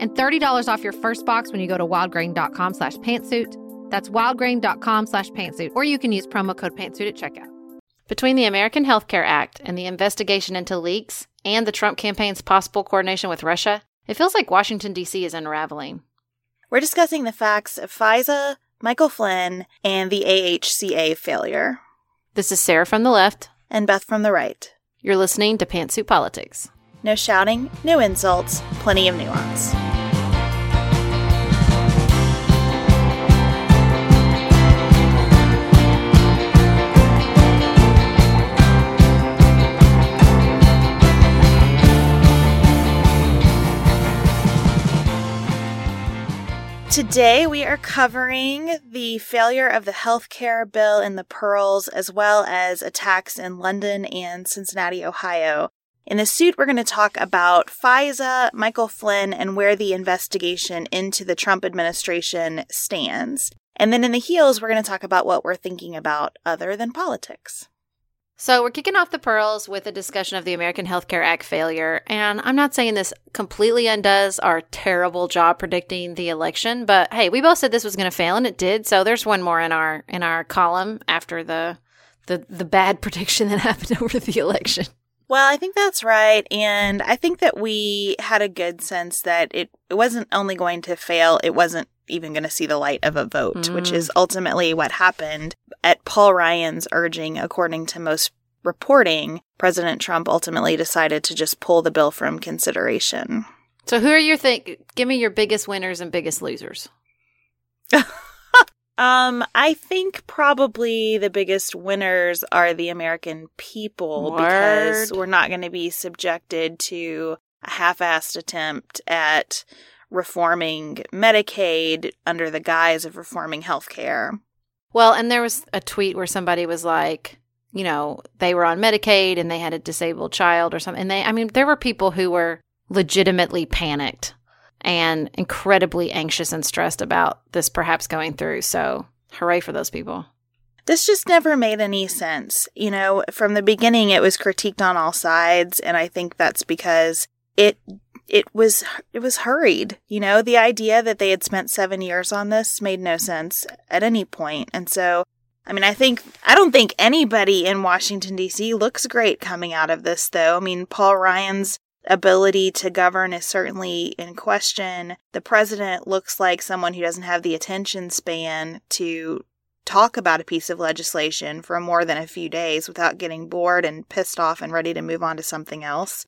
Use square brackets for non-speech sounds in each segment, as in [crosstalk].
and $30 off your first box when you go to wildgrain.com slash pantsuit. That's wildgrain.com slash pantsuit, or you can use promo code pantsuit at checkout. Between the American Health Care Act and the investigation into leaks and the Trump campaign's possible coordination with Russia, it feels like Washington, D.C. is unraveling. We're discussing the facts of FISA, Michael Flynn, and the AHCA failure. This is Sarah from the left. And Beth from the right. You're listening to Pantsuit Politics. No shouting, no insults, plenty of nuance. Today, we are covering the failure of the healthcare bill in the Pearls, as well as attacks in London and Cincinnati, Ohio. In the suit, we're going to talk about FISA, Michael Flynn, and where the investigation into the Trump administration stands. And then in the heels, we're going to talk about what we're thinking about other than politics. So, we're kicking off the pearls with a discussion of the American Health Care Act failure. And I'm not saying this completely undoes our terrible job predicting the election, but hey, we both said this was going to fail and it did. So, there's one more in our in our column after the the the bad [laughs] prediction that happened over the election. Well, I think that's right. And I think that we had a good sense that it, it wasn't only going to fail, it wasn't even going to see the light of a vote, mm. which is ultimately what happened. At Paul Ryan's urging, according to most reporting, President Trump ultimately decided to just pull the bill from consideration. So, who are your think? Give me your biggest winners and biggest losers. [laughs] Um, I think probably the biggest winners are the American people Word. because we're not going to be subjected to a half-assed attempt at reforming Medicaid under the guise of reforming healthcare. Well, and there was a tweet where somebody was like, you know, they were on Medicaid and they had a disabled child or something. And they, I mean, there were people who were legitimately panicked and incredibly anxious and stressed about this perhaps going through. So, hooray for those people. This just never made any sense. You know, from the beginning it was critiqued on all sides and I think that's because it it was it was hurried. You know, the idea that they had spent 7 years on this made no sense at any point. And so I mean, I think I don't think anybody in Washington D.C. looks great coming out of this though. I mean, Paul Ryan's ability to govern is certainly in question. The president looks like someone who doesn't have the attention span to talk about a piece of legislation for more than a few days without getting bored and pissed off and ready to move on to something else.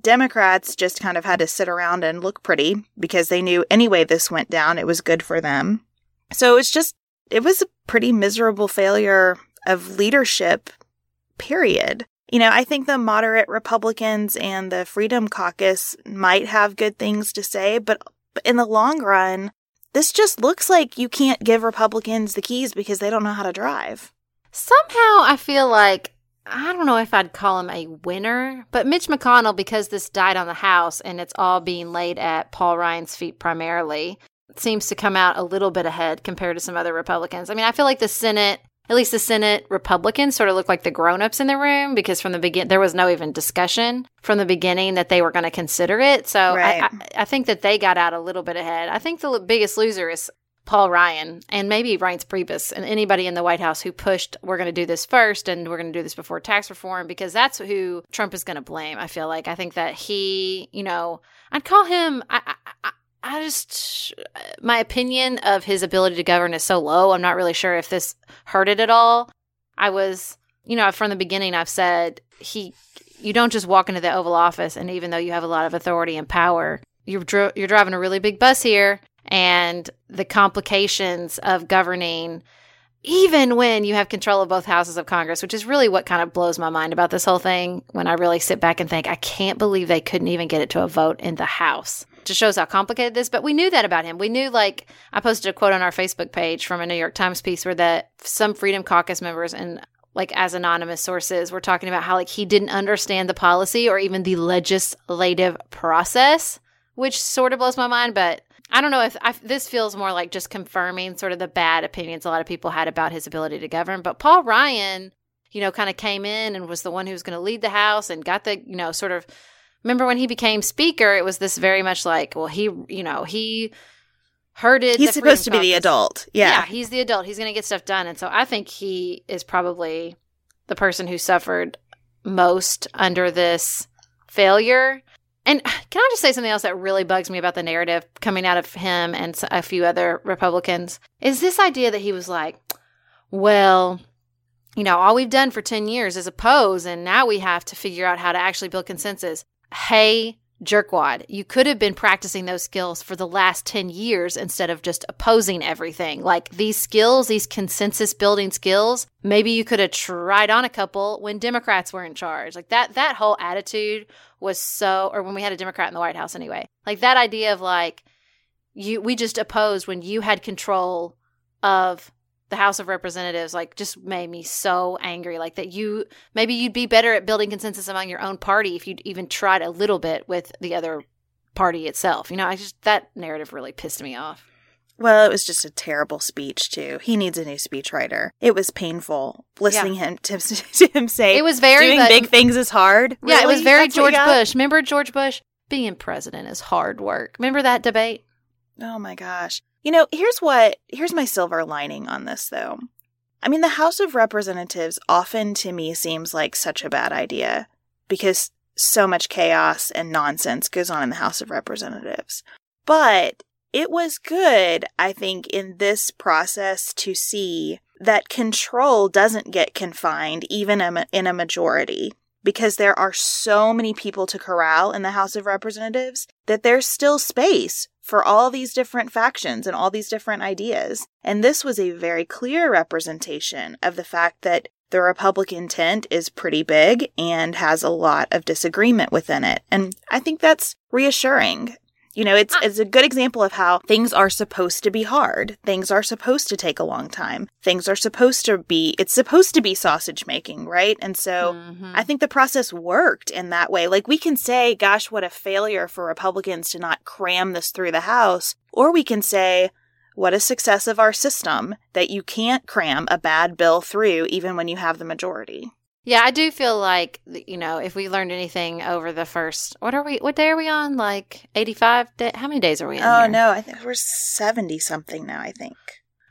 Democrats just kind of had to sit around and look pretty because they knew anyway this went down, it was good for them. So it's just it was a pretty miserable failure of leadership, period. You know, I think the moderate Republicans and the Freedom Caucus might have good things to say, but in the long run, this just looks like you can't give Republicans the keys because they don't know how to drive. Somehow I feel like I don't know if I'd call him a winner, but Mitch McConnell, because this died on the House and it's all being laid at Paul Ryan's feet primarily, seems to come out a little bit ahead compared to some other Republicans. I mean, I feel like the Senate, at least the Senate Republicans, sort of look like the grown-ups in the room because from the begin there was no even discussion from the beginning that they were going to consider it. So right. I, I, I think that they got out a little bit ahead. I think the biggest loser is Paul Ryan and maybe Reince Priebus and anybody in the White House who pushed, we're going to do this first and we're going to do this before tax reform because that's who Trump is going to blame. I feel like. I think that he, you know, I'd call him, I, I, I just, uh, my opinion of his ability to govern is so low. I'm not really sure if this hurt it at all. I was, you know, from the beginning, I've said he, you don't just walk into the Oval Office and even though you have a lot of authority and power, you're, you're driving a really big bus here and the complications of governing even when you have control of both houses of Congress, which is really what kind of blows my mind about this whole thing when I really sit back and think, I can't believe they couldn't even get it to a vote in the House. It just shows how complicated this, but we knew that about him. We knew, like, I posted a quote on our Facebook page from a New York Times piece where that some Freedom Caucus members and like as anonymous sources were talking about how like he didn't understand the policy or even the legislative process, which sort of blows my mind, but I don't know if I, this feels more like just confirming sort of the bad opinions a lot of people had about his ability to govern. But Paul Ryan, you know, kind of came in and was the one who was going to lead the House and got the, you know, sort of. Remember when he became Speaker? It was this very much like, well, he, you know, he herded. He's supposed to be the adult. Yeah. Yeah, he's the adult. He's going to get stuff done. And so I think he is probably the person who suffered most under this failure. And can I just say something else that really bugs me about the narrative coming out of him and a few other Republicans? Is this idea that he was like, well, you know, all we've done for 10 years is oppose, and now we have to figure out how to actually build consensus. Hey, jerkwad, you could have been practicing those skills for the last 10 years instead of just opposing everything. Like these skills, these consensus building skills, maybe you could have tried on a couple when Democrats were in charge. Like that that whole attitude was so or when we had a Democrat in the White House anyway. Like that idea of like you we just opposed when you had control of the House of Representatives like just made me so angry. Like that you maybe you'd be better at building consensus among your own party if you'd even tried a little bit with the other party itself. You know, I just that narrative really pissed me off. Well, it was just a terrible speech too. He needs a new speechwriter. It was painful listening yeah. him to, [laughs] to, him say it was very doing big things is hard. Yeah, it was very That's George Bush. Remember George Bush? Being president is hard work. Remember that debate? Oh my gosh. You know, here's what here's my silver lining on this though. I mean, the House of Representatives often to me seems like such a bad idea because so much chaos and nonsense goes on in the House of Representatives. But it was good, I think, in this process to see that control doesn't get confined even in a majority because there are so many people to corral in the House of Representatives that there's still space for all these different factions and all these different ideas. And this was a very clear representation of the fact that the Republican tent is pretty big and has a lot of disagreement within it. And I think that's reassuring. You know, it's it's a good example of how things are supposed to be hard. Things are supposed to take a long time. Things are supposed to be it's supposed to be sausage making, right? And so mm-hmm. I think the process worked in that way. Like we can say, gosh, what a failure for Republicans to not cram this through the House, or we can say, what a success of our system that you can't cram a bad bill through even when you have the majority. Yeah, I do feel like you know if we learned anything over the first what are we what day are we on like eighty five how many days are we on? Oh here? no, I think we're seventy something now. I think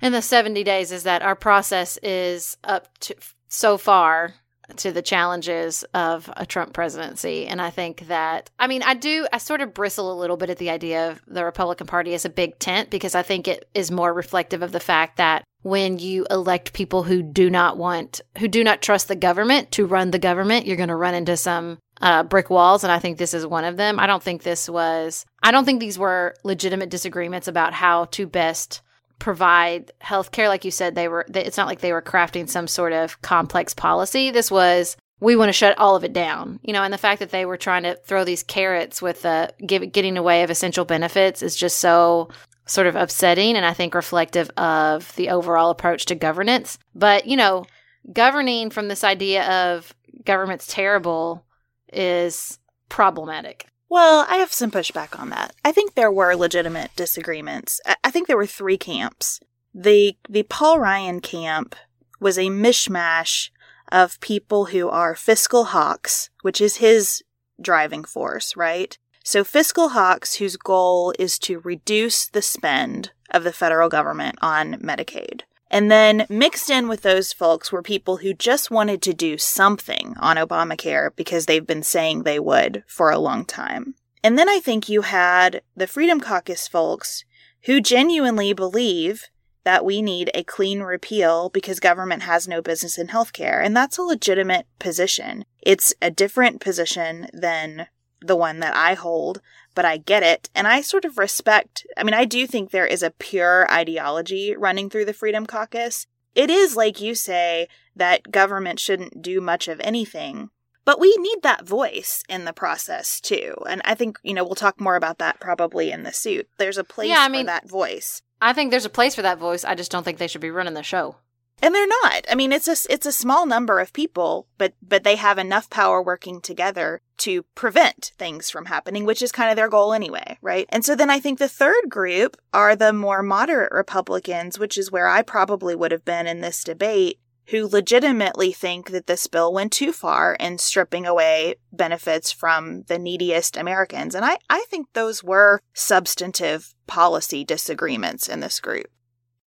in the seventy days is that our process is up to so far to the challenges of a Trump presidency. And I think that, I mean, I do, I sort of bristle a little bit at the idea of the Republican Party as a big tent because I think it is more reflective of the fact that when you elect people who do not want, who do not trust the government to run the government, you're going to run into some uh, brick walls. And I think this is one of them. I don't think this was, I don't think these were legitimate disagreements about how to best provide health care. Like you said, they were, it's not like they were crafting some sort of complex policy. This was, we want to shut all of it down, you know, and the fact that they were trying to throw these carrots with the give, getting away of essential benefits is just so sort of upsetting and I think reflective of the overall approach to governance. But, you know, governing from this idea of government's terrible is problematic. Well, I have some pushback on that. I think there were legitimate disagreements. I think there were three camps. The the Paul Ryan camp was a mishmash of people who are fiscal hawks, which is his driving force, right? So fiscal hawks whose goal is to reduce the spend of the federal government on Medicaid. And then mixed in with those folks were people who just wanted to do something on Obamacare because they've been saying they would for a long time. And then I think you had the Freedom Caucus folks who genuinely believe that we need a clean repeal because government has no business in healthcare. And that's a legitimate position. It's a different position than the one that I hold, but I get it. And I sort of respect, I mean, I do think there is a pure ideology running through the Freedom Caucus. It is, like you say, that government shouldn't do much of anything. But we need that voice in the process too. And I think, you know, we'll talk more about that probably in the suit. There's a place yeah, I mean, for that voice. I think there's a place for that voice. I just don't think they should be running the show. And they're not. I mean, it's a it's a small number of people, but but they have enough power working together to prevent things from happening, which is kind of their goal anyway, right? And so then I think the third group are the more moderate Republicans, which is where I probably would have been in this debate, who legitimately think that this bill went too far in stripping away benefits from the neediest Americans. And I, I think those were substantive policy disagreements in this group.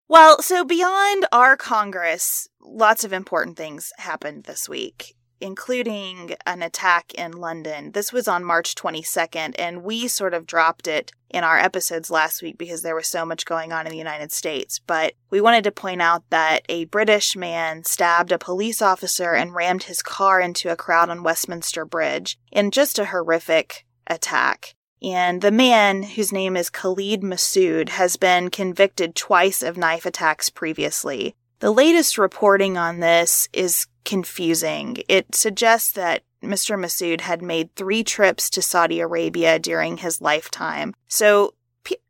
Well, so beyond our Congress, lots of important things happened this week, including an attack in London. This was on March 22nd, and we sort of dropped it in our episodes last week because there was so much going on in the United States. But we wanted to point out that a British man stabbed a police officer and rammed his car into a crowd on Westminster Bridge in just a horrific attack. And the man, whose name is Khalid Masood, has been convicted twice of knife attacks previously. The latest reporting on this is confusing. It suggests that Mr. Masood had made three trips to Saudi Arabia during his lifetime. So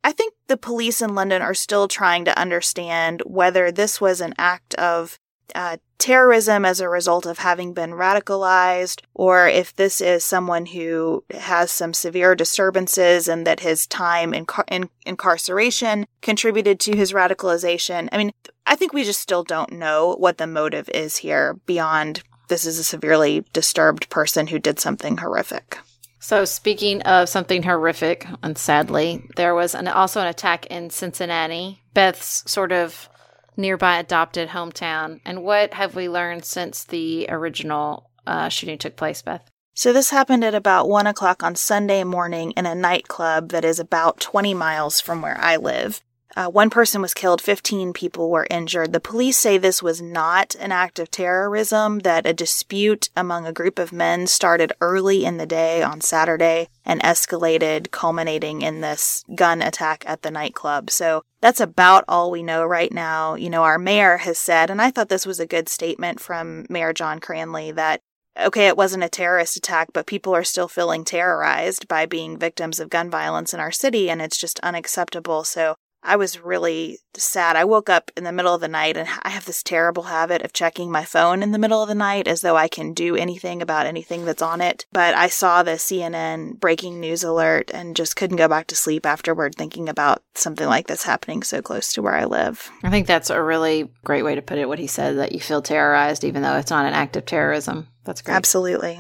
I think the police in London are still trying to understand whether this was an act of uh, terrorism as a result of having been radicalized, or if this is someone who has some severe disturbances and that his time in, car- in incarceration contributed to his radicalization. I mean, I think we just still don't know what the motive is here beyond this is a severely disturbed person who did something horrific. So, speaking of something horrific, and sadly, there was an, also an attack in Cincinnati. Beth's sort of nearby adopted hometown. And what have we learned since the original uh, shooting took place, Beth? So, this happened at about 1 o'clock on Sunday morning in a nightclub that is about 20 miles from where I live. Uh, one person was killed, 15 people were injured. The police say this was not an act of terrorism, that a dispute among a group of men started early in the day on Saturday and escalated, culminating in this gun attack at the nightclub. So that's about all we know right now. You know, our mayor has said, and I thought this was a good statement from Mayor John Cranley, that okay, it wasn't a terrorist attack, but people are still feeling terrorized by being victims of gun violence in our city, and it's just unacceptable. So I was really sad. I woke up in the middle of the night and I have this terrible habit of checking my phone in the middle of the night as though I can do anything about anything that's on it. But I saw the CNN breaking news alert and just couldn't go back to sleep afterward thinking about something like this happening so close to where I live. I think that's a really great way to put it, what he said, that you feel terrorized even though it's not an act of terrorism. That's great. Absolutely.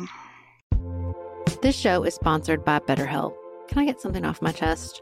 This show is sponsored by BetterHelp. Can I get something off my chest?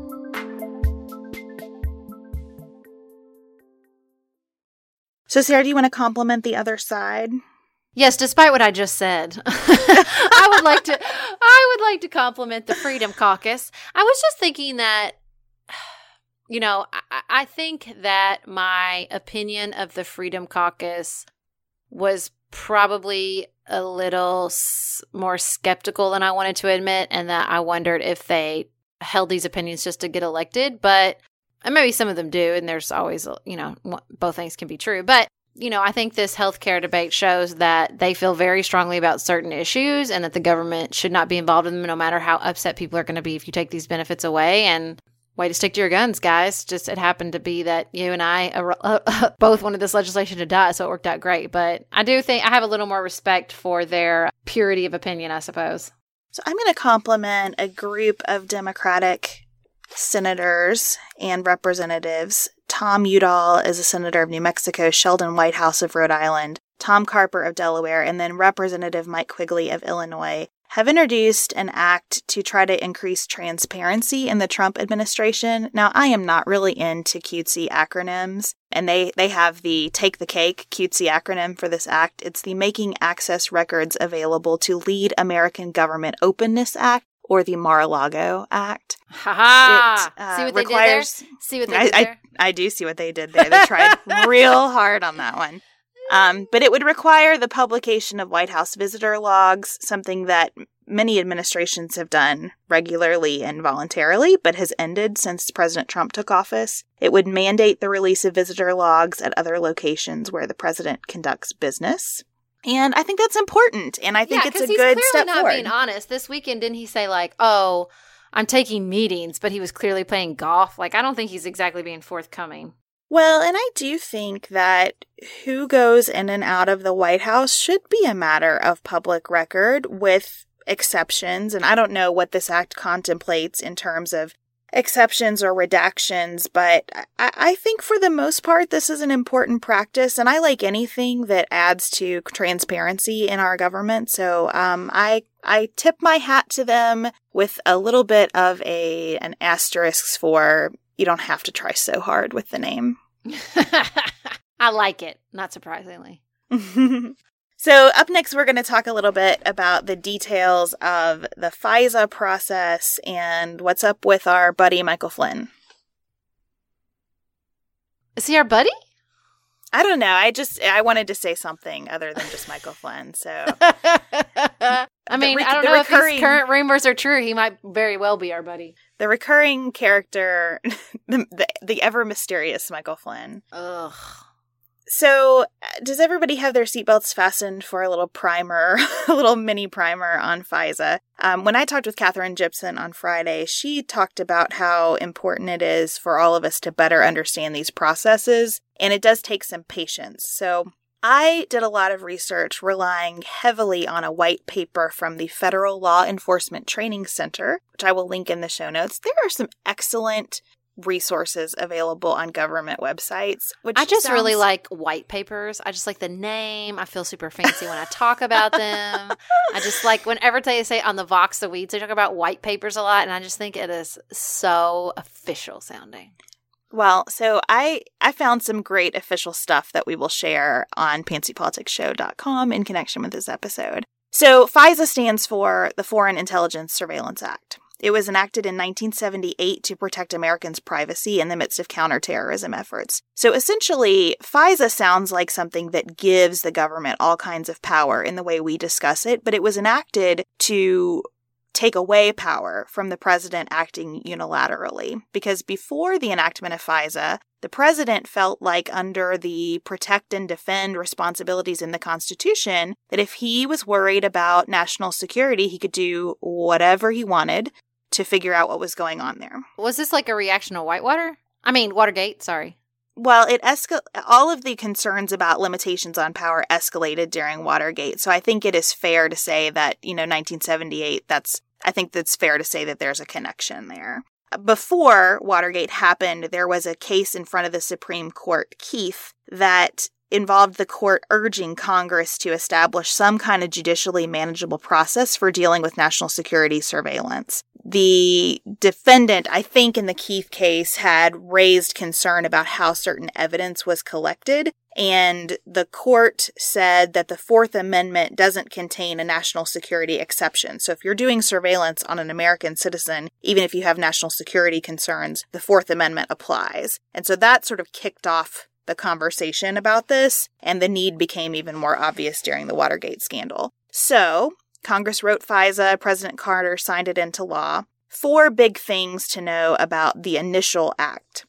So, Sarah, do you want to compliment the other side? Yes, despite what I just said, [laughs] I would like to I would like to compliment the Freedom Caucus. I was just thinking that [sighs] you know, I, I think that my opinion of the Freedom Caucus was probably a little s- more skeptical than I wanted to admit, and that I wondered if they held these opinions just to get elected. But and maybe some of them do, and there's always, you know, both things can be true. But you know, I think this healthcare debate shows that they feel very strongly about certain issues and that the government should not be involved in them no matter how upset people are going to be if you take these benefits away. And way to stick to your guns, guys. Just it happened to be that you and I uh, [laughs] uh, both wanted this legislation to die, so it worked out great. But I do think I have a little more respect for their purity of opinion, I suppose. So I'm going to compliment a group of Democratic senators and representatives. Tom Udall is a senator of New Mexico, Sheldon Whitehouse of Rhode Island, Tom Carper of Delaware, and then Representative Mike Quigley of Illinois have introduced an act to try to increase transparency in the Trump administration. Now, I am not really into cutesy acronyms, and they, they have the Take the Cake cutesy acronym for this act. It's the Making Access Records Available to Lead American Government Openness Act or the Mar-a-Lago Act. Ha uh, See what requires, they did there? See what they did I, there? I, I do see what they did there. They tried [laughs] real hard on that one. Um, but it would require the publication of White House visitor logs, something that many administrations have done regularly and voluntarily, but has ended since President Trump took office. It would mandate the release of visitor logs at other locations where the president conducts business. And I think that's important. And I think yeah, it's a good step not forward. being honest. This weekend, didn't he say like, "Oh, I'm taking meetings," but he was clearly playing golf? Like, I don't think he's exactly being forthcoming. Well, and I do think that who goes in and out of the White House should be a matter of public record with exceptions, and I don't know what this act contemplates in terms of exceptions or redactions, but I, I, think for the most part, this is an important practice, and I like anything that adds to transparency in our government. So um, I I tip my hat to them with a little bit of a an asterisk for you don't have to try so hard with the name. [laughs] I like it, not surprisingly. [laughs] So, up next, we're going to talk a little bit about the details of the FISA process and what's up with our buddy Michael Flynn. Is he our buddy? I don't know. I just I wanted to say something other than just Michael Flynn. So [laughs] I mean, I don't know recurring, if these current rumors are true. He might very well be our buddy. The recurring character, [laughs] the the, the ever mysterious Michael Flynn. Ugh. So, does everybody have their seatbelts fastened for a little primer, [laughs] a little mini primer on FISA? Um, when I talked with Katherine Gibson on Friday, she talked about how important it is for all of us to better understand these processes, and it does take some patience. So, I did a lot of research relying heavily on a white paper from the Federal Law Enforcement Training Center, which I will link in the show notes. There are some excellent resources available on government websites. Which I just sounds... really like white papers. I just like the name. I feel super fancy when I talk about them. I just [laughs] like whenever they say on the Vox the Weeds, they talk about white papers a lot, and I just think it is so official sounding. Well, so I I found some great official stuff that we will share on pantsuitpoliticsshow.com in connection with this episode. So FISA stands for the Foreign Intelligence Surveillance Act. It was enacted in 1978 to protect Americans' privacy in the midst of counterterrorism efforts. So essentially, FISA sounds like something that gives the government all kinds of power in the way we discuss it, but it was enacted to take away power from the president acting unilaterally. Because before the enactment of FISA, the president felt like, under the protect and defend responsibilities in the Constitution, that if he was worried about national security, he could do whatever he wanted to figure out what was going on there. Was this like a reaction to Whitewater? I mean, Watergate, sorry. Well, it escal- all of the concerns about limitations on power escalated during Watergate. So I think it is fair to say that, you know, 1978, that's I think that's fair to say that there's a connection there. Before Watergate happened, there was a case in front of the Supreme Court, Keith, that involved the court urging Congress to establish some kind of judicially manageable process for dealing with national security surveillance. The defendant, I think in the Keith case, had raised concern about how certain evidence was collected. And the court said that the Fourth Amendment doesn't contain a national security exception. So if you're doing surveillance on an American citizen, even if you have national security concerns, the Fourth Amendment applies. And so that sort of kicked off the conversation about this, and the need became even more obvious during the Watergate scandal. So, Congress wrote FISA, President Carter signed it into law. Four big things to know about the initial act.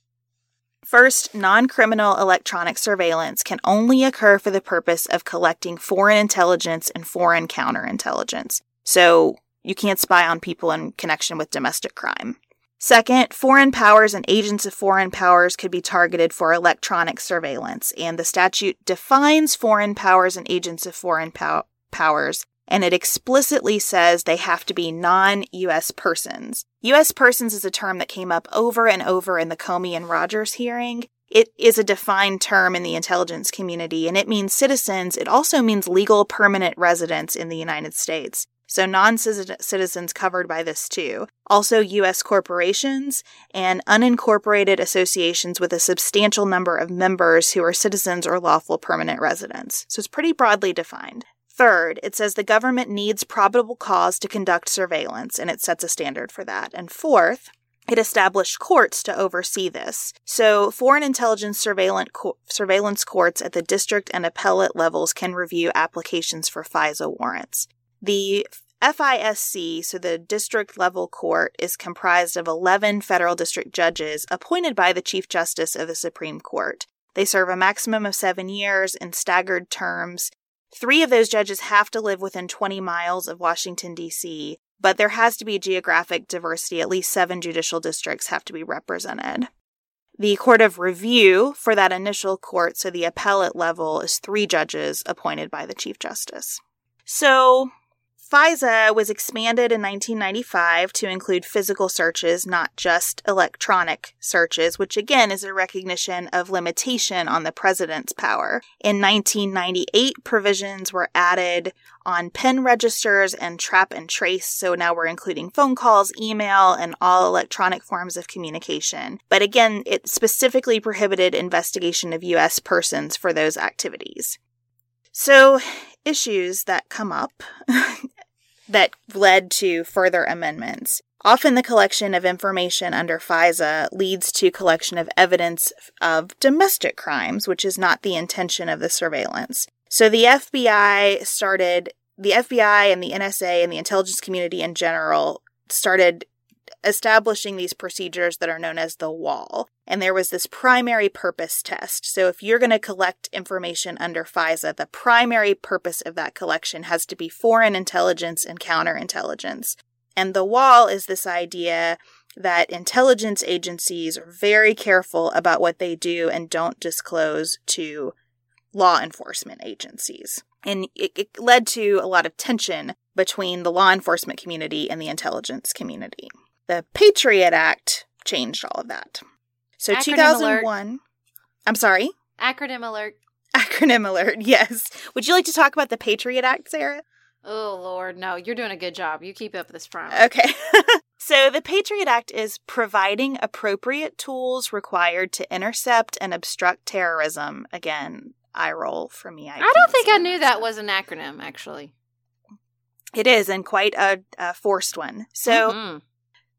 First, non criminal electronic surveillance can only occur for the purpose of collecting foreign intelligence and foreign counterintelligence. So, you can't spy on people in connection with domestic crime. Second, foreign powers and agents of foreign powers could be targeted for electronic surveillance, and the statute defines foreign powers and agents of foreign pow- powers, and it explicitly says they have to be non US persons. US persons is a term that came up over and over in the Comey and Rogers hearing. It is a defined term in the intelligence community, and it means citizens. It also means legal permanent residents in the United States so non citizens covered by this too. Also, U.S. corporations and unincorporated associations with a substantial number of members who are citizens or lawful permanent residents. So it's pretty broadly defined. Third, it says the government needs probable cause to conduct surveillance, and it sets a standard for that. And fourth, it established courts to oversee this. So, foreign intelligence surveillance, co- surveillance courts at the district and appellate levels can review applications for FISA warrants. The FISC, so the district level court, is comprised of 11 federal district judges appointed by the Chief Justice of the Supreme Court. They serve a maximum of seven years in staggered terms. Three of those judges have to live within 20 miles of Washington, D.C., but there has to be geographic diversity. At least seven judicial districts have to be represented. The Court of Review for that initial court, so the appellate level, is three judges appointed by the Chief Justice. So, FISA was expanded in 1995 to include physical searches, not just electronic searches, which again is a recognition of limitation on the president's power. In 1998, provisions were added on pen registers and trap and trace, so now we're including phone calls, email, and all electronic forms of communication. But again, it specifically prohibited investigation of U.S. persons for those activities. So, issues that come up [laughs] that led to further amendments. Often the collection of information under FISA leads to collection of evidence of domestic crimes, which is not the intention of the surveillance. So the FBI started, the FBI and the NSA and the intelligence community in general started establishing these procedures that are known as the wall. And there was this primary purpose test. So if you're going to collect information under FISA, the primary purpose of that collection has to be foreign intelligence and counterintelligence. And the wall is this idea that intelligence agencies are very careful about what they do and don't disclose to law enforcement agencies. And it, it, led to a lot of tension between the law enforcement community and the intelligence community. The Patriot Act changed all of that. So Acronym 2001. alert. I'm sorry? Acronym alert. Acronym alert, [laughs] yes. Would you like to talk about the Patriot Act, Sarah? Oh, Lord. No, you're doing a good job. You keep up this front. Okay. [laughs] so the Patriot Act is providing appropriate tools required to intercept and obstruct terrorism. Again, I roll for me. I, I don't think I knew that was an acronym, actually. It is, and quite a, a forced one. So Mhm.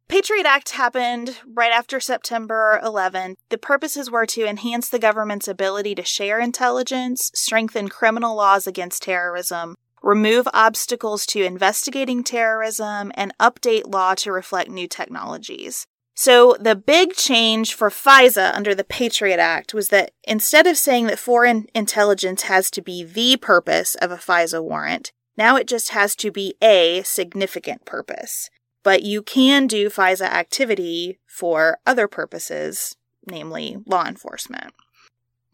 Patriot Act happened right after September 11. The purposes were to enhance the government's ability to share intelligence, strengthen criminal laws against terrorism, remove obstacles to investigating terrorism, and update law to reflect new technologies. So, the big change for FISA under the Patriot Act was that instead of saying that foreign intelligence has to be the purpose of a FISA warrant, now it just has to be a significant purpose but you can do FISA activity for other purposes, namely law enforcement.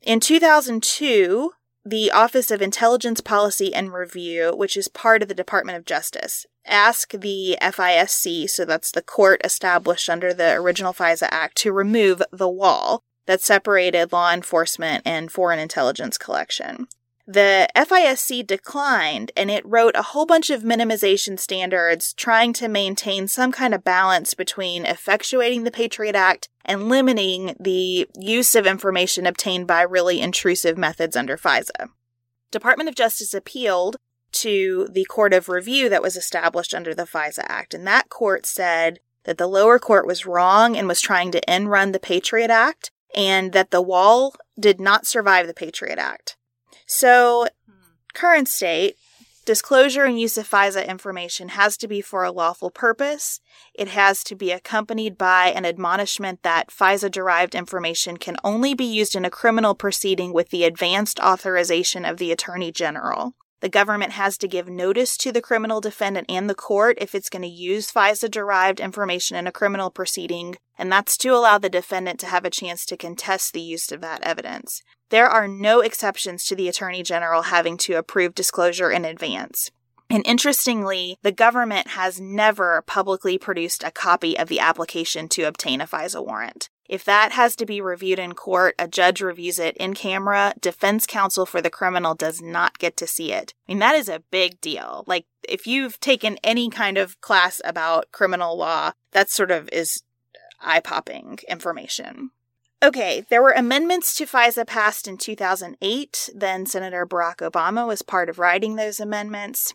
In 2002, the Office of Intelligence Policy and Review, which is part of the Department of Justice, asked the FISC, so that's the court established under the original FISA Act, to remove the wall that separated law enforcement and foreign intelligence collection. The FISC declined and it wrote a whole bunch of minimization standards trying to maintain some kind of balance between effectuating the Patriot Act and limiting the use of information obtained by really intrusive methods under FISA. Department of Justice appealed to the court of review that was established under the FISA Act, and that court said that the lower court was wrong and was trying to end run the Patriot Act, and that the wall did not survive the Patriot Act. So, hmm. current state, disclosure and use of FISA information has to be for a lawful purpose. It has to be accompanied by an admonishment that FISA derived information can only be used in a criminal proceeding with the advanced authorization of the Attorney General. The government has to give notice to the criminal defendant and the court if it's going to use FISA derived information in a criminal proceeding, and that's to allow the defendant to have a chance to contest the use of that evidence. There are no exceptions to the Attorney General having to approve disclosure in advance. And interestingly, the government has never publicly produced a copy of the application to obtain a FISA warrant. If that has to be reviewed in court, a judge reviews it in camera. Defense counsel for the criminal does not get to see it. I mean, that is a big deal. Like, if you've taken any kind of class about criminal law, that sort of is eye popping information. Okay, there were amendments to FISA passed in 2008. Then Senator Barack Obama was part of writing those amendments.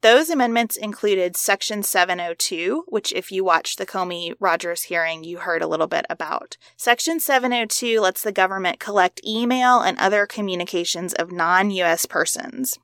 Those amendments included Section 702, which, if you watched the Comey Rogers hearing, you heard a little bit about. Section 702 lets the government collect email and other communications of non U.S. persons.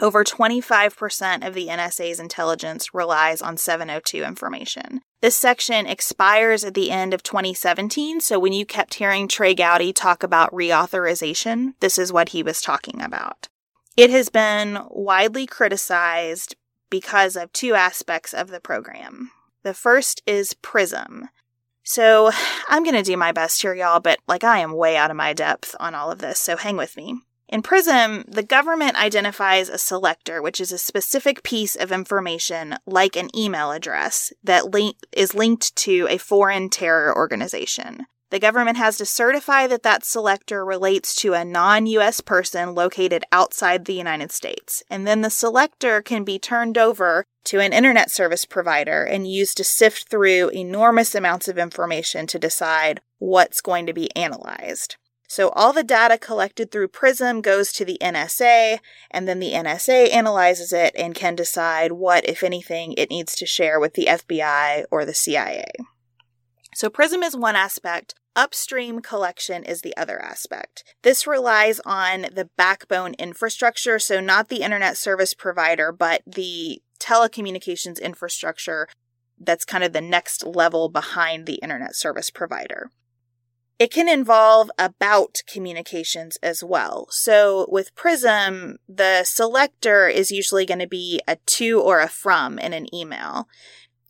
Over 25% of the NSA's intelligence relies on 702 information. This section expires at the end of 2017, so when you kept hearing Trey Gowdy talk about reauthorization, this is what he was talking about. It has been widely criticized because of two aspects of the program. The first is PRISM. So [sighs] I'm going to do my best here, y'all, but like I am way out of my depth on all of this, so hang with me. In PRISM, the government identifies a selector, which is a specific piece of information like an email address that link- is linked to a foreign terror organization. The government has to certify that that selector relates to a non US person located outside the United States. And then the selector can be turned over to an internet service provider and used to sift through enormous amounts of information to decide what's going to be analyzed. So all the data collected through PRISM goes to the NSA, and then the NSA analyzes it and can decide what, if anything, it needs to share with the FBI or the CIA. So PRISM is one aspect. Upstream collection is the other aspect. This relies on the backbone infrastructure, so not the internet service provider, but the telecommunications infrastructure that's kind of the next level behind the internet service provider. It can involve about communications as well. So with Prism, the selector is usually going to be a to or a from in an email.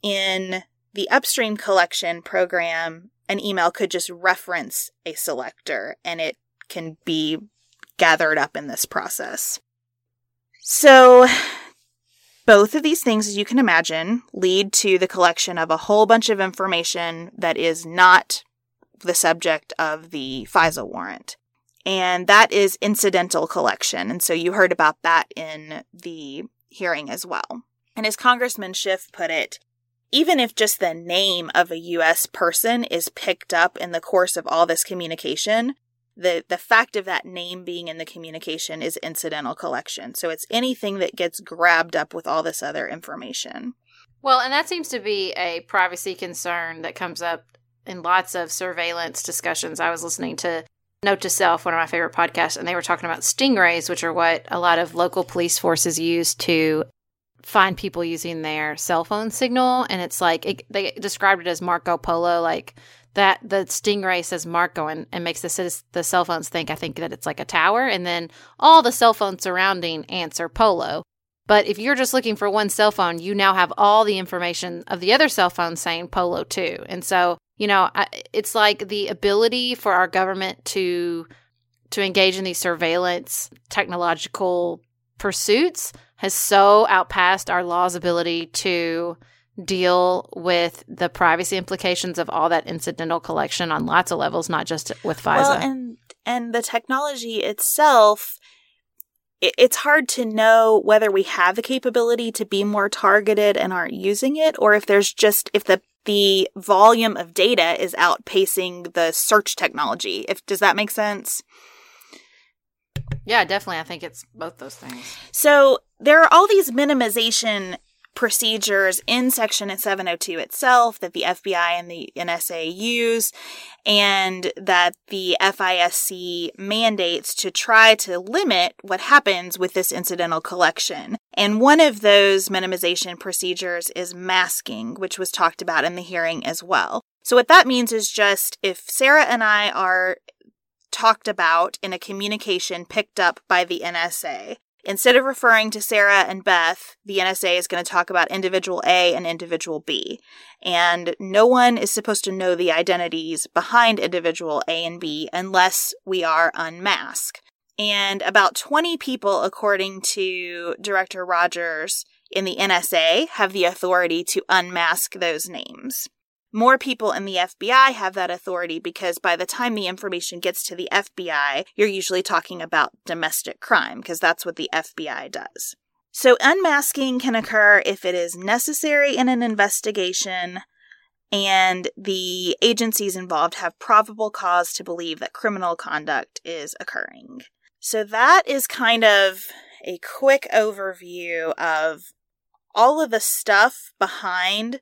In the upstream collection program, an email could just reference a selector and it can be gathered up in this process. So both of these things, as you can imagine, lead to the collection of a whole bunch of information that is not the subject of the FISA warrant. And that is incidental collection. And so you heard about that in the hearing as well. And as Congressman Schiff put it, even if just the name of a U.S. person is picked up in the course of all this communication, the, the fact of that name being in the communication is incidental collection. So it's anything that gets grabbed up with all this other information. Well, and that seems to be a privacy concern that comes up in lots of surveillance discussions. I was listening to Note to Self, one of my favorite podcasts, and they were talking about stingrays, which are what a lot of local police forces use to find people using their cell phone signal. And it's like it, they described it as Marco Polo, like that the stingray says Marco and, and makes the, the cell phones think, I think that it's like a tower. And then all the cell phones surrounding answer Polo. But if you're just looking for one cell phone, you now have all the information of the other cell phone saying Polo too. And so you know it's like the ability for our government to to engage in these surveillance technological pursuits has so outpassed our law's ability to deal with the privacy implications of all that incidental collection on lots of levels not just with FISA. Well, and and the technology itself it's hard to know whether we have the capability to be more targeted and aren't using it or if there's just if the the volume of data is outpacing the search technology. If does that make sense? Yeah, definitely. I think it's both those things. So there are all these minimization procedures in Section 702 itself that the FBI and the NSA use, and that the FISC mandates to try to limit what happens with this incidental collection. And one of those minimization procedures is masking, which was talked about in the hearing as well. So, what that means is just if Sarah and I are talked about in a communication picked up by the NSA, Instead of referring to Sarah and Beth, the NSA is going to talk about individual A and individual B. And no one is supposed to know the identities behind individual A and B unless we are unmasked. And about 20 people, according to Director Rogers in the NSA, have the authority to unmask those names. More people in the FBI have that authority because by the time the information gets to the FBI, you're usually talking about domestic crime because that's what the FBI does. So, unmasking can occur if it is necessary in an investigation and the agencies involved have probable cause to believe that criminal conduct is occurring. So, that is kind of a quick overview of all of the stuff behind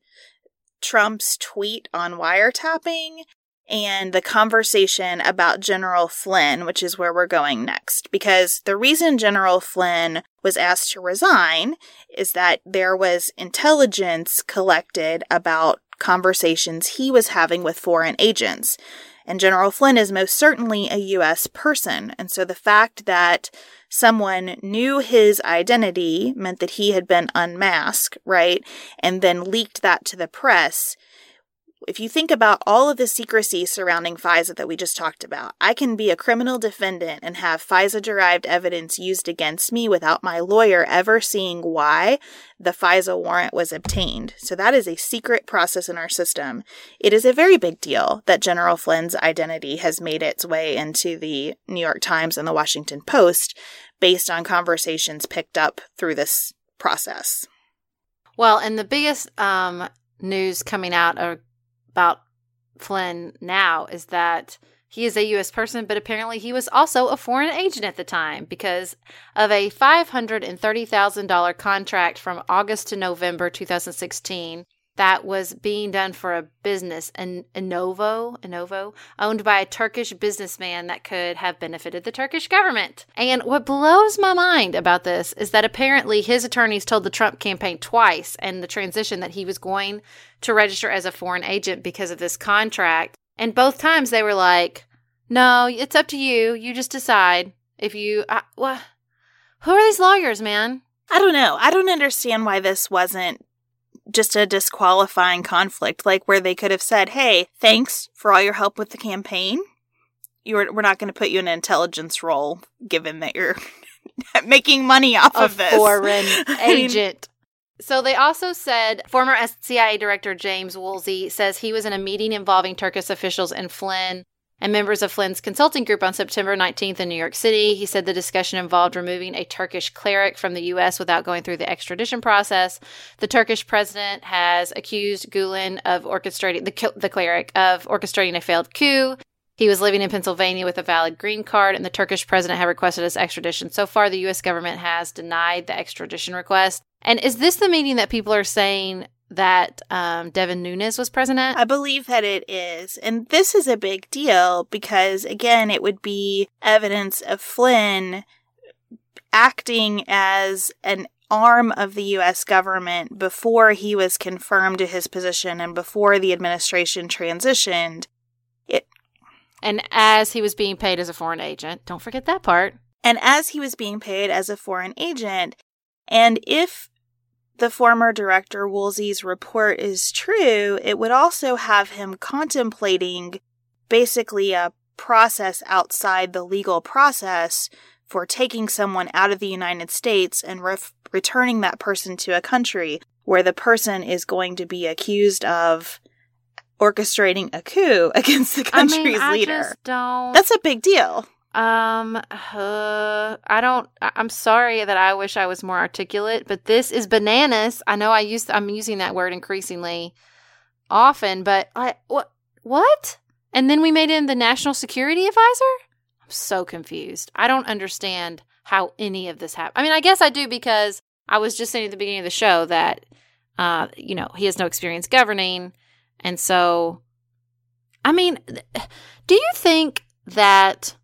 Trump's tweet on wiretapping and the conversation about General Flynn, which is where we're going next. Because the reason General Flynn was asked to resign is that there was intelligence collected about conversations he was having with foreign agents. And General Flynn is most certainly a U.S. person. And so the fact that someone knew his identity meant that he had been unmasked, right? And then leaked that to the press if you think about all of the secrecy surrounding FISA that we just talked about, I can be a criminal defendant and have FISA derived evidence used against me without my lawyer ever seeing why the FISA warrant was obtained. So that is a secret process in our system. It is a very big deal that General Flynn's identity has made its way into the New York Times and the Washington Post based on conversations picked up through this process. Well, and the biggest um, news coming out about Flynn now is that he is a U.S. person, but apparently he was also a foreign agent at the time because of a $530,000 contract from August to November 2016 that was being done for a business, an Inovo, Inovo, owned by a Turkish businessman that could have benefited the Turkish government. And what blows my mind about this is that apparently his attorneys told the Trump campaign twice and the transition that he was going to register as a foreign agent because of this contract. And both times they were like, "No, it's up to you. You just decide if you uh, what who are these lawyers, man?" I don't know. I don't understand why this wasn't just a disqualifying conflict, like where they could have said, "Hey, thanks for all your help with the campaign. You're we're not going to put you in an intelligence role, given that you're [laughs] making money off a of this." foreign [laughs] agent. So they also said former CIA director James Woolsey says he was in a meeting involving Turkish officials and Flynn and members of Flynn's consulting group on September 19th in New York City. He said the discussion involved removing a Turkish cleric from the U.S. without going through the extradition process. The Turkish president has accused Gulen of orchestrating the, the cleric of orchestrating a failed coup. He was living in Pennsylvania with a valid green card, and the Turkish president had requested his extradition. So far, the U.S. government has denied the extradition request. And is this the meeting that people are saying that um, Devin Nunes was present at? I believe that it is. And this is a big deal because, again, it would be evidence of Flynn acting as an arm of the U.S. government before he was confirmed to his position and before the administration transitioned. It and as he was being paid as a foreign agent, don't forget that part. And as he was being paid as a foreign agent, and if the former director Woolsey's report is true, it would also have him contemplating basically a process outside the legal process for taking someone out of the United States and returning that person to a country where the person is going to be accused of orchestrating a coup [laughs] against the country's I mean, I leader. That's a big deal. Um, uh, I don't. I'm sorry that I wish I was more articulate, but this is bananas. I know I used. I'm using that word increasingly often, but I what what? And then we made him the national security advisor. I'm so confused. I don't understand how any of this happened. I mean, I guess I do because I was just saying at the beginning of the show that, uh, you know, he has no experience governing, and so, I mean, do you think that?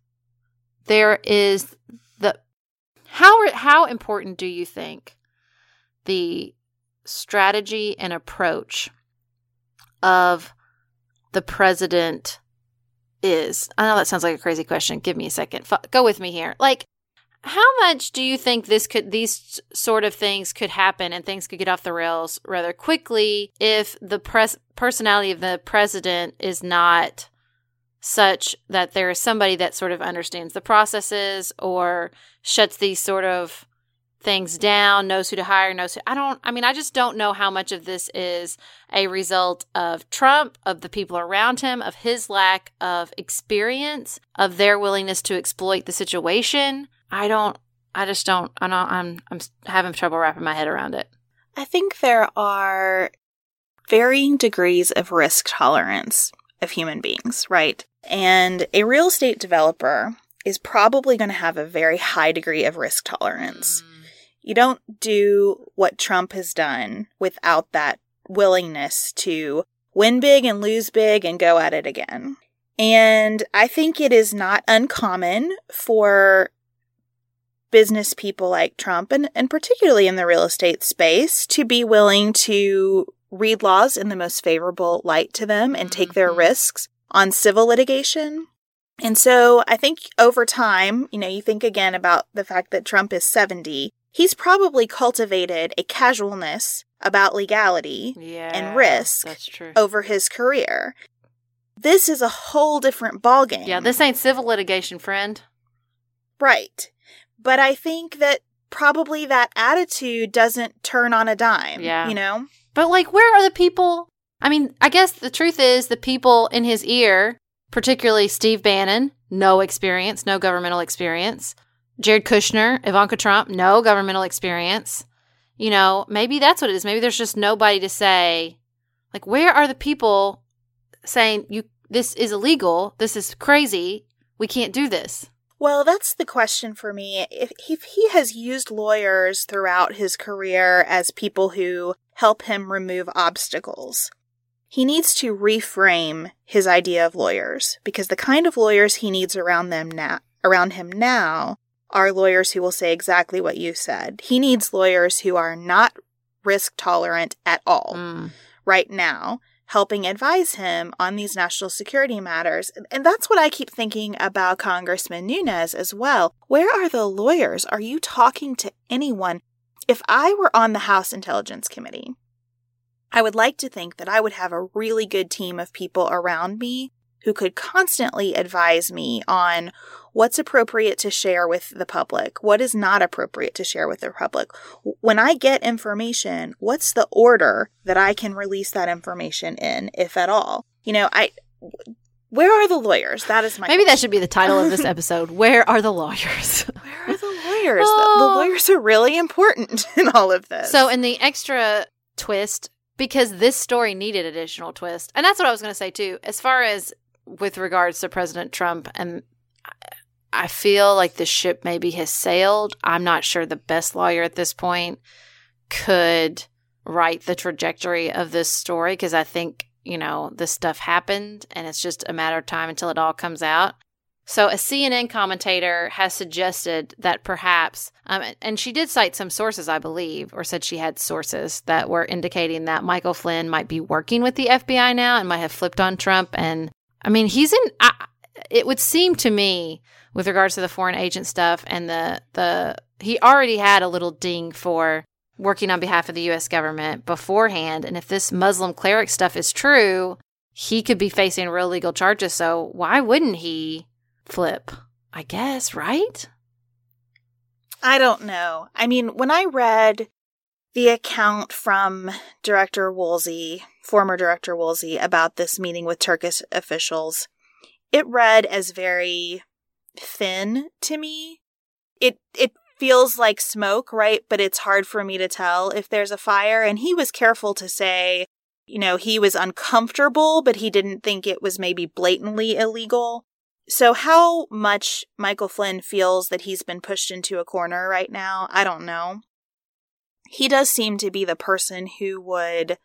There is the how how important do you think the strategy and approach of the president is? I know that sounds like a crazy question. Give me a second. F- go with me here. Like how much do you think this could these sort of things could happen and things could get off the rails rather quickly if the pres- personality of the president is not such that there is somebody that sort of understands the processes or shuts these sort of things down, knows who to hire, knows who. I don't, I mean, I just don't know how much of this is a result of Trump, of the people around him, of his lack of experience, of their willingness to exploit the situation. I don't, I just don't, I don't, I'm, I'm having trouble wrapping my head around it. I think there are varying degrees of risk tolerance of human beings, right? And a real estate developer is probably going to have a very high degree of risk tolerance. You don't do what Trump has done without that willingness to win big and lose big and go at it again. And I think it is not uncommon for business people like Trump, and, and particularly in the real estate space, to be willing to read laws in the most favorable light to them and take their mm-hmm. risks on civil litigation. And so I think over time, you know, you think again about the fact that Trump is 70, he's probably cultivated a casualness about legality Yeah. and risk over his career. This is a whole different ballgame. Yeah, this ain't civil litigation, friend. Right. But I think that probably that attitude doesn't turn on a dime. Yeah. You know? But like, where are the people? I mean, I guess the truth is the people in his ear, particularly Steve Bannon, no experience, no governmental experience. Jared Kushner, Ivanka Trump, no governmental experience. You know, maybe that's what it is. Maybe there's just nobody to say, like, where are the people saying you this is illegal, this is crazy, we can't do this. Well, that's the question for me. If, if he has used lawyers throughout his career as people who help him remove obstacles, he needs to reframe his idea of lawyers because the kind of lawyers he needs around them now around him now are lawyers who will say exactly what you said. He needs lawyers who are not risk tolerant at all Mm. right now, helping advise him on these national security matters. And that's what I keep thinking about Congressman Nunes as well. Where are the lawyers? Are you talking to anyone? If I were on the House Intelligence Committee, I would like to think that I would have a really good team of people around me who could constantly advise me on what's appropriate to share with the public, what is not appropriate to share with the public. When I get information, what's the order that I can release that information in, if at all? You know, I where are the lawyers? That is my Maybe that should be the title of this [laughs] episode. Where are the lawyers? Where are the lawyers? The, [laughs] the Oh. lawyers are really important [laughs] in all of this. So, in the extra twist, because this story needed additional twist, and that's what I was going to say too, as far as with regards to President Trump, and uh, I feel like the ship maybe has sailed. I'm not sure the best lawyer at this point could write the trajectory of this story because I think, you know, this stuff happened and it's just a matter of time until it all comes out. So, a CNN commentator has suggested that perhaps, um, and she did cite some sources, I believe, or said she had sources that were indicating that Michael Flynn might be working with the FBI now and might have flipped on Trump. And I mean, he's in, I, it would seem to me, with regards to the foreign agent stuff and the, the, he already had a little ding for working on behalf of the US government beforehand. And if this Muslim cleric stuff is true, he could be facing real legal charges. So, why wouldn't he? flip, I guess, right? I don't know. I mean, when I read the account from Director Woolsey, former Director Woolsey, about this meeting with Turkish officials, it read as very thin to me. It it feels like smoke, right? But it's hard for me to tell if there's a fire. And he was careful to say, you know, he was uncomfortable, but he didn't think it was maybe blatantly illegal. So, how much Michael Flynn feels that he's been pushed into a corner right now, I don't know. He does seem to be the person who would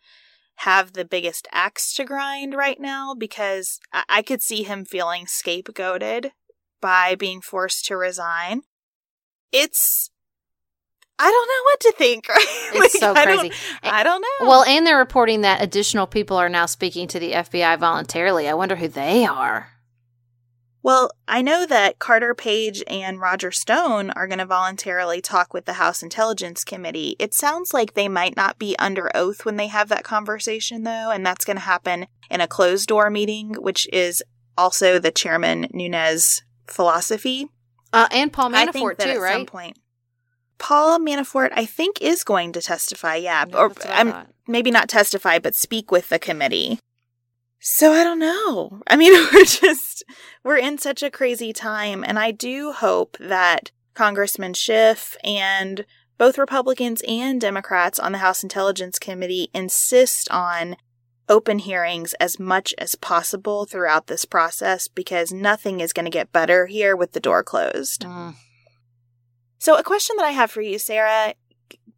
have the biggest axe to grind right now because I, I could see him feeling scapegoated by being forced to resign. It's. I don't know what to think. [laughs] Right? It's so I don't- crazy. Eh, I don't know. Well, and they're reporting that additional people are now speaking to the FBI voluntarily. I wonder who they are. Well, I know that Carter Page and Roger Stone are going to voluntarily talk with the House Intelligence Committee. It sounds like they might not be under oath when they have that conversation, though, and that's going to happen in a closed door meeting, which is also the Chairman Nunes philosophy. Uh, and Paul I think Manafort, too, at some right? point. Paul Manafort, I think, is going to testify. Yeah, Yeah, or that's I I'm maybe not testify, but speak with the committee. So I don't know. I mean, [laughs] we're just we're in such a crazy time, and I do hope that Congressman Schiff and both Republicans and Democrats on the House Intelligence Committee insist on open hearings as much as possible throughout this process because nothing is going to get better here with the door closed. Mm. So, a question that I have for you, Sarah,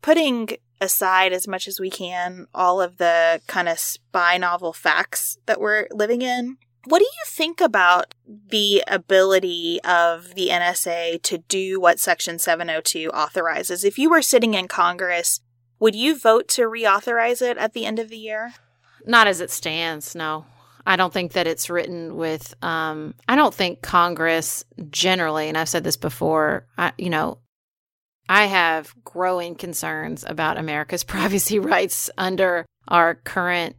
putting aside as much as we can all of the kind of spy novel facts that we're living in, what do you think about the ability of the NSA to do what Section 702 authorizes? If you were sitting in Congress, would you vote to reauthorize it at the end of the year? Not as it stands, no. I don't think that it's written with. Um, I don't think Congress generally, and I've said this before. I, you know, I have growing concerns about America's [laughs] privacy rights under our current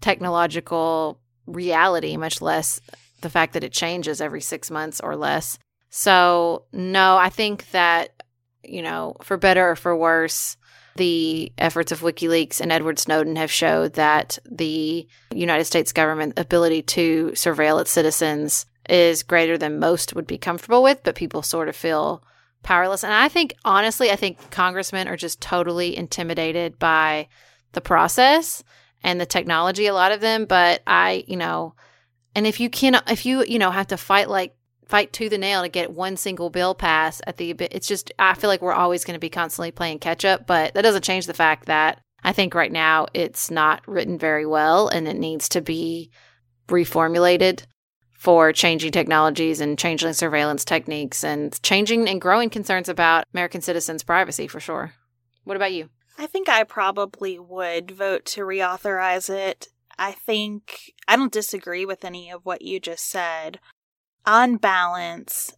technological reality, much less the fact that it changes every six months or less. So, no, I think that, you know, for better or for worse, the efforts of WikiLeaks and Edward Snowden have showed that the United States government ability to surveil its citizens is greater than most would be comfortable with, but people sort of feel powerless. And I think, honestly, I think congressmen are just totally intimidated by the process and the technology, a lot of them. But I, you know, and if you can, if you, you know, have to fight like fight to the nail to get one single bill passed at the, it's just, I feel like we're always going to be constantly playing catch up. But that doesn't change the fact that I think right now it's not written very well and it needs to be reformulated for changing technologies and changing surveillance techniques and changing and growing concerns about American citizens' privacy for sure. What about you? I think I probably would vote to reauthorize it. I think I don't disagree with any of what you just said. On balance,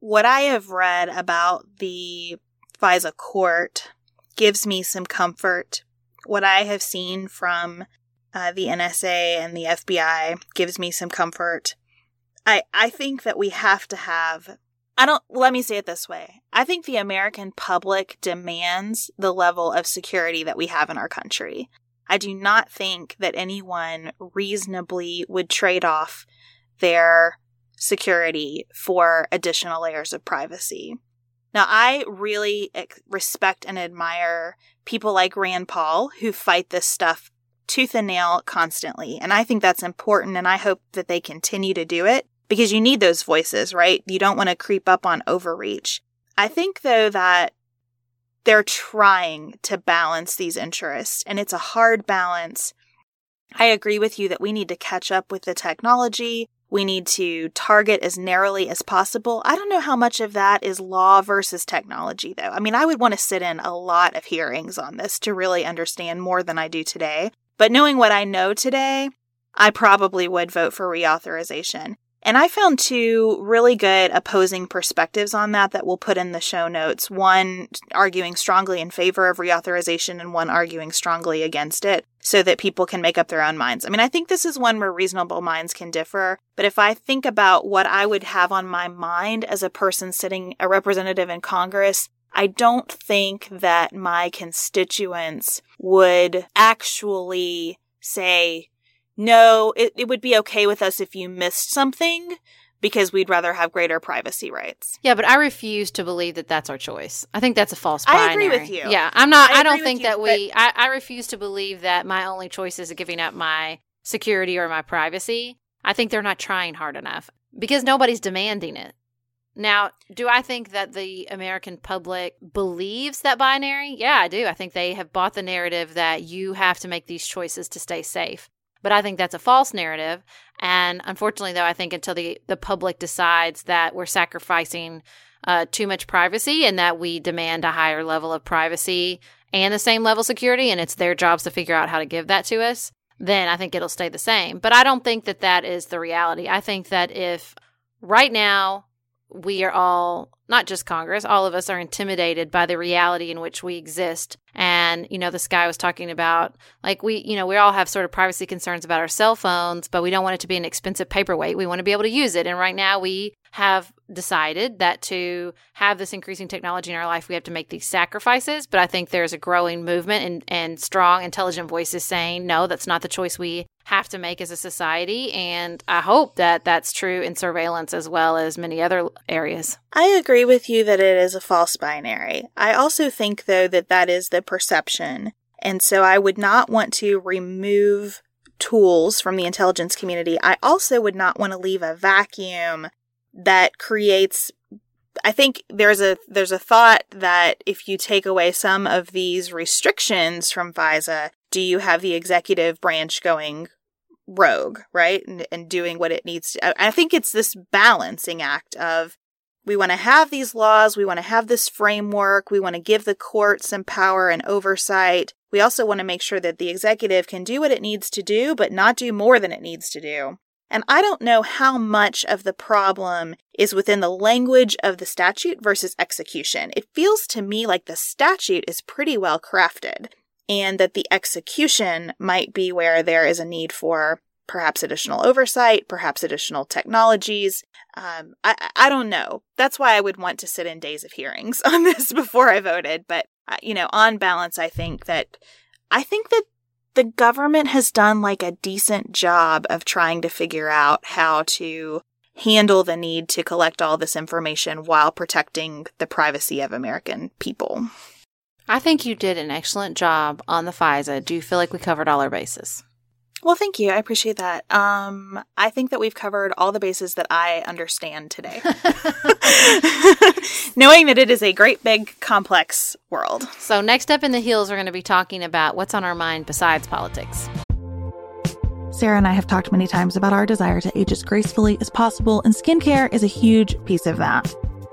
what I have read about the FISA court gives me some comfort. What I have seen from uh, the NSA and the FBI gives me some comfort. I I think that we have to have I don't let me say it this way. I think the American public demands the level of security that we have in our country. I do not think that anyone reasonably would trade off their security for additional layers of privacy. Now, I really respect and admire people like Rand Paul who fight this stuff tooth and nail constantly. And I think that's important. And I hope that they continue to do it because you need those voices, right? You don't want to creep up on overreach. I think, though, that they're trying to balance these interests, and it's a hard balance. I agree with you that we need to catch up with the technology. We need to target as narrowly as possible. I don't know how much of that is law versus technology, though. I mean, I would want to sit in a lot of hearings on this to really understand more than I do today. But knowing what I know today, I probably would vote for reauthorization. And I found two really good opposing perspectives on that that we'll put in the show notes. One arguing strongly in favor of reauthorization and one arguing strongly against it so that people can make up their own minds. I mean, I think this is one where reasonable minds can differ. But if I think about what I would have on my mind as a person sitting a representative in Congress, I don't think that my constituents would actually say, no, it, it would be okay with us if you missed something because we'd rather have greater privacy rights. Yeah, but I refuse to believe that that's our choice. I think that's a false binary. I agree with you. Yeah, I'm not. I, I don't think you, that we. I, I refuse to believe that my only choice is giving up my security or my privacy. I think they're not trying hard enough because nobody's demanding it. Now, do I think that the American public believes that binary? Yeah, I do. I think they have bought the narrative that you have to make these choices to stay safe. But I think that's a false narrative. And unfortunately, though, I think until the, the public decides that we're sacrificing uh, too much privacy and that we demand a higher level of privacy and the same level of security, and it's their jobs to figure out how to give that to us, then I think it'll stay the same. But I don't think that that is the reality. I think that if right now we are all not just Congress, all of us are intimidated by the reality in which we exist. And, you know, this guy was talking about like we, you know, we all have sort of privacy concerns about our cell phones, but we don't want it to be an expensive paperweight. We want to be able to use it. And right now we have decided that to have this increasing technology in our life, we have to make these sacrifices. But I think there's a growing movement and, and strong, intelligent voices saying, no, that's not the choice we have to make as a society. And I hope that that's true in surveillance as well as many other areas. I agree with you that it is a false binary. I also think, though, that that is the perception. And so I would not want to remove tools from the intelligence community. I also would not want to leave a vacuum that creates I think there's a there's a thought that if you take away some of these restrictions from FISA, do you have the executive branch going rogue, right? And, and doing what it needs to. I think it's this balancing act of we want to have these laws, we want to have this framework, we want to give the court some power and oversight. We also want to make sure that the executive can do what it needs to do, but not do more than it needs to do. And I don't know how much of the problem is within the language of the statute versus execution. It feels to me like the statute is pretty well crafted and that the execution might be where there is a need for perhaps additional oversight, perhaps additional technologies. Um, I, I don't know. That's why I would want to sit in days of hearings [laughs] on this before I voted. But, uh, you know, on balance, I think that I think that the government has done like a decent job of trying to figure out how to handle the need to collect all this information while protecting the privacy of American people. I think you did an excellent job on the FISA. Do you feel like we covered all our bases? Well, thank you. I appreciate that. Um, I think that we've covered all the bases that I understand today. [laughs] [laughs] Knowing that it is a great, big, complex world. So, next up in the heels, we're going to be talking about what's on our mind besides politics. Sarah and I have talked many times about our desire to age as gracefully as possible, and skincare is a huge piece of that.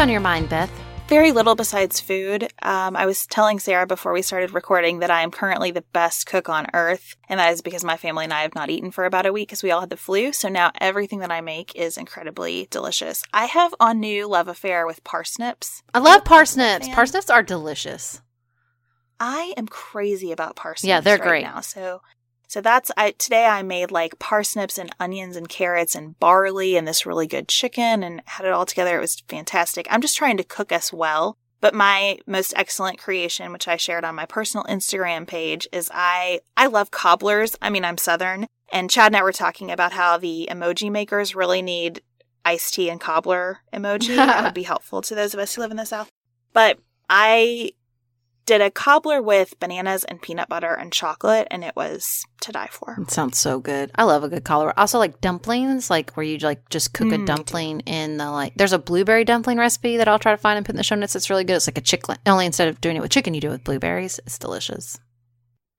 On your mind, Beth? Very little besides food. Um, I was telling Sarah before we started recording that I am currently the best cook on earth, and that is because my family and I have not eaten for about a week because we all had the flu. So now everything that I make is incredibly delicious. I have a new love affair with parsnips. I love parsnips. fan. Parsnips are delicious. I am crazy about parsnips. Yeah, they're right great. now. So, so that's I today. I made like parsnips and onions and carrots and barley and this really good chicken and had it all together. It was fantastic. I'm just trying to cook us well. But my most excellent creation, which I shared on my personal Instagram page, is I I love cobblers. I mean, I'm Southern, and Chad and I were talking about how the emoji makers really need iced tea and cobbler emoji. that would be [laughs] helpful to those of us who live in the South. But I did a cobbler with bananas and peanut butter and chocolate, and it was to die for. It sounds so good. I love a good cobbler. Also, like dumplings, like where you like just cook a Mm. dumpling in the like. There's a blueberry dumpling recipe that I'll try to find and put in the show notes. It's really good. It's like a chicken. Only instead of doing it with chicken, you do it with blueberries. It's delicious.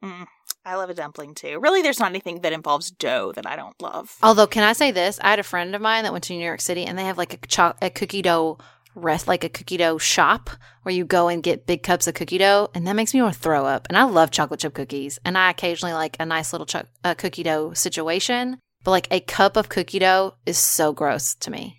Mm, I love a dumpling too. Really, there's not anything that involves dough that I don't love. Although, can I say this? I had a friend of mine that went to New York City, and they have like a, cho- a cookie dough rest, like a cookie dough shop where you go and get big cups of cookie dough, and that makes me want to throw up. And I love chocolate chip cookies, and I occasionally like a nice little cho- uh, cookie dough situation. But like a cup of cookie dough is so gross to me.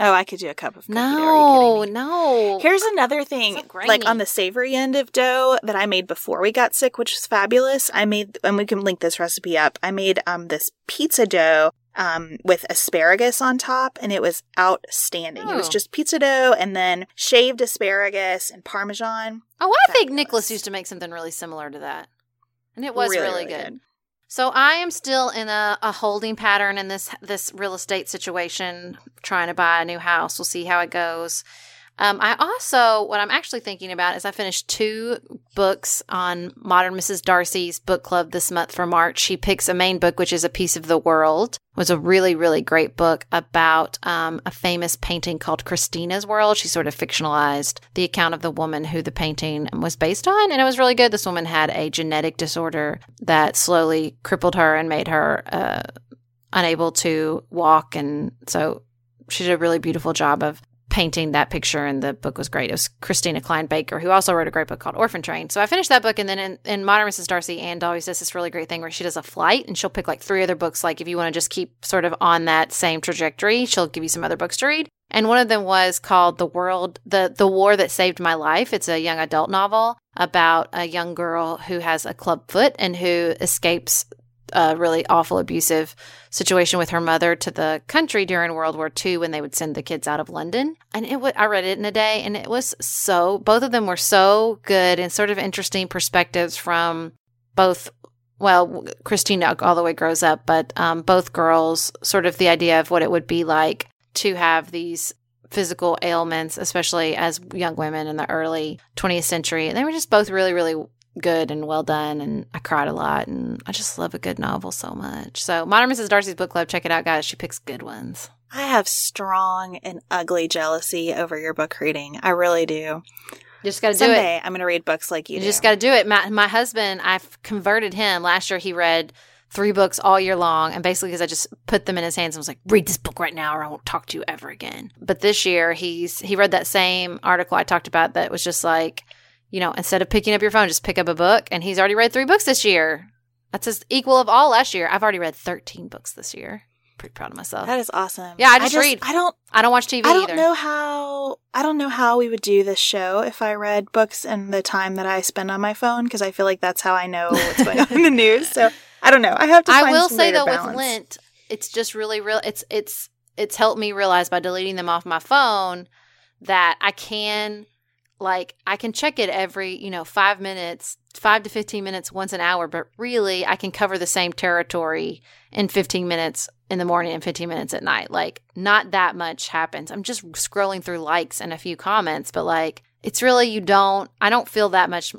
Oh, I could do a cup of. No, no. Here's another thing, So like on the savory end of dough that I made before we got sick, which was fabulous. I made, and we can link this recipe up. I made um this pizza dough um with asparagus on top, and it was outstanding. It was Oh. just pizza dough and then shaved asparagus and parmesan. oh, I think. Nicholas used to make something really similar to that, and it was really, good. good. So I am still in a, a holding pattern in this this real estate situation, trying to buy a new house. We'll see how it goes. Um, I also, what I'm actually thinking about is I finished two books on Modern Mrs. Darcy's book club this month for March. She picks a main book, which is A Piece of the World. It was a really, really great book about um, a famous painting called Christina's World. She sort of fictionalized the account of the woman who the painting was based on, and it was really good. This woman had a genetic disorder that slowly crippled her and made her uh, unable to walk, and so she did a really beautiful job of painting that picture and the book was great. It was Christina Kline Baker, who also wrote a great book called Orphan Train. So I finished that book and then in, in Modern Mrs. Darcy, Anne always does this really great thing where she does a flight and she'll pick like three other books. Like if you want to just keep sort of on that same trajectory, she'll give you some other books to read. And one of them was called The World, the, the War That Saved My Life. It's a young adult novel about a young girl who has a club foot and who escapes a really awful abusive situation with her mother to the country during World War II when they would send the kids out of London. And it w- I read it in a day and it was so both of them were so good and sort of interesting perspectives from both well Christina all the way grows up but um, both girls sort of the idea of what it would be like to have these physical ailments especially as young women in the early 20th century and they were just both really really good and well done and I cried a lot and I just love a good novel so much. So Modern Mrs. Darcy's book club, check it out guys. She picks good ones. I have strong and ugly jealousy over your book reading. I really do. You just got to do it. I'm going to read books like you, You do. just got to do it. My my husband, I've converted him. Last year he read three books all year long and basically because I just put them in his hands and was like, "Read this book right now or I won't talk to you ever again." But this year he's he read that same article I talked about that was just like you know, instead of picking up your phone, just pick up a book. And he's already read three books this year. That's his equal of all last year. I've already read 13 books this year. Pretty proud of myself. That is awesome. Yeah, I just read. I don't. I don't watch TV I don't either. know how. I don't know how we would do this show if I read books in the time that I spend on my phone because I feel like that's how I know what's going on in the news. So I don't know. I have to. I will say though, balance. with Lent, it's just really real. It's it's it's helped me realize by deleting them off my phone that I can like I can check it every you know five minutes, five to fifteen minutes once an hour, but really I can cover the same territory in fifteen minutes in the morning and fifteen minutes at night. Like not that much happens. I'm just scrolling through likes and a few comments, but like it's really you don't. I don't feel that much.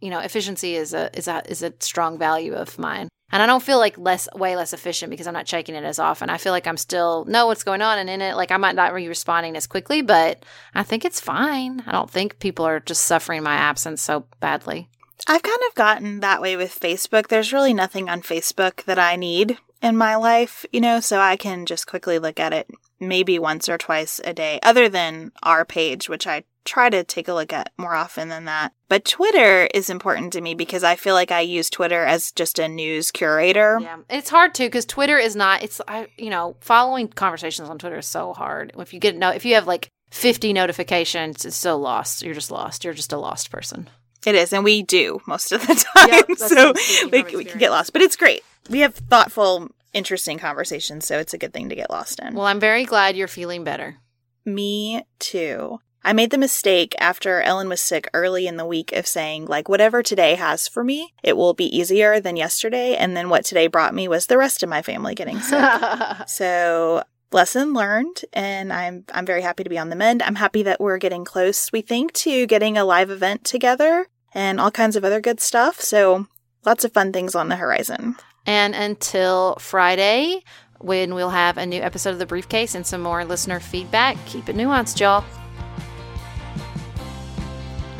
You know, efficiency is a is a is a strong value of mine. And I don't feel like less, way less efficient because I'm not checking it as often. I feel like I'm still know what's going on and in it. Like I might not be responding as quickly, but I think it's fine. I don't think people are just suffering my absence so badly. I've kind of gotten that way with Facebook. There's really nothing on Facebook that I need in my life, you know, so I can just quickly look at it maybe once or twice a day, other than our page, which I try to take a look at more often than that. But Twitter is important to me because I feel like I use Twitter as just a news curator. Yeah, it's hard too because Twitter is not. It's I, you know, following conversations on Twitter is so hard. If you get no, if you have like fifty notifications, it's so lost. You're just lost. You're just a lost person. It is, and we do most of the [laughs] time. Yep, so we, we can get lost, but it's great. We have thoughtful, interesting conversations, so it's a good thing to get lost in. Well, I'm very glad you're feeling better. Me too. I made the mistake after Ellen was sick early in the week of saying, like, whatever today has for me, it will be easier than yesterday. And then what today brought me was the rest of my family getting sick. [laughs] so lesson learned and I'm I'm very happy to be on the mend. I'm happy that we're getting close, we think, to getting a live event together and all kinds of other good stuff. So lots of fun things on the horizon. And until Friday, when we'll have a new episode of the briefcase and some more listener feedback, keep it nuanced, y'all.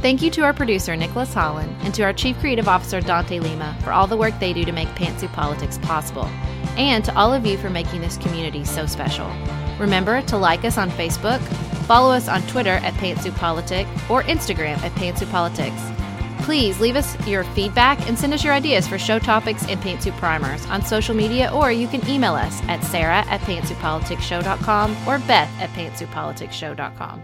Thank you to our producer, Nicholas Holland, and to our Chief Creative Officer, Dante Lima, for all the work they do to make Pantsuit Politics possible, and to all of you for making this community so special. Remember to like us on Facebook, follow us on Twitter at Pantsuit Politic, or Instagram at Pantsuit Politics. Please leave us your feedback and send us your ideas for show topics and pantsuit primers on social media, or you can email us at sarah at pantsuitpoliticsshow.com or beth at pantsuitpoliticsshow.com.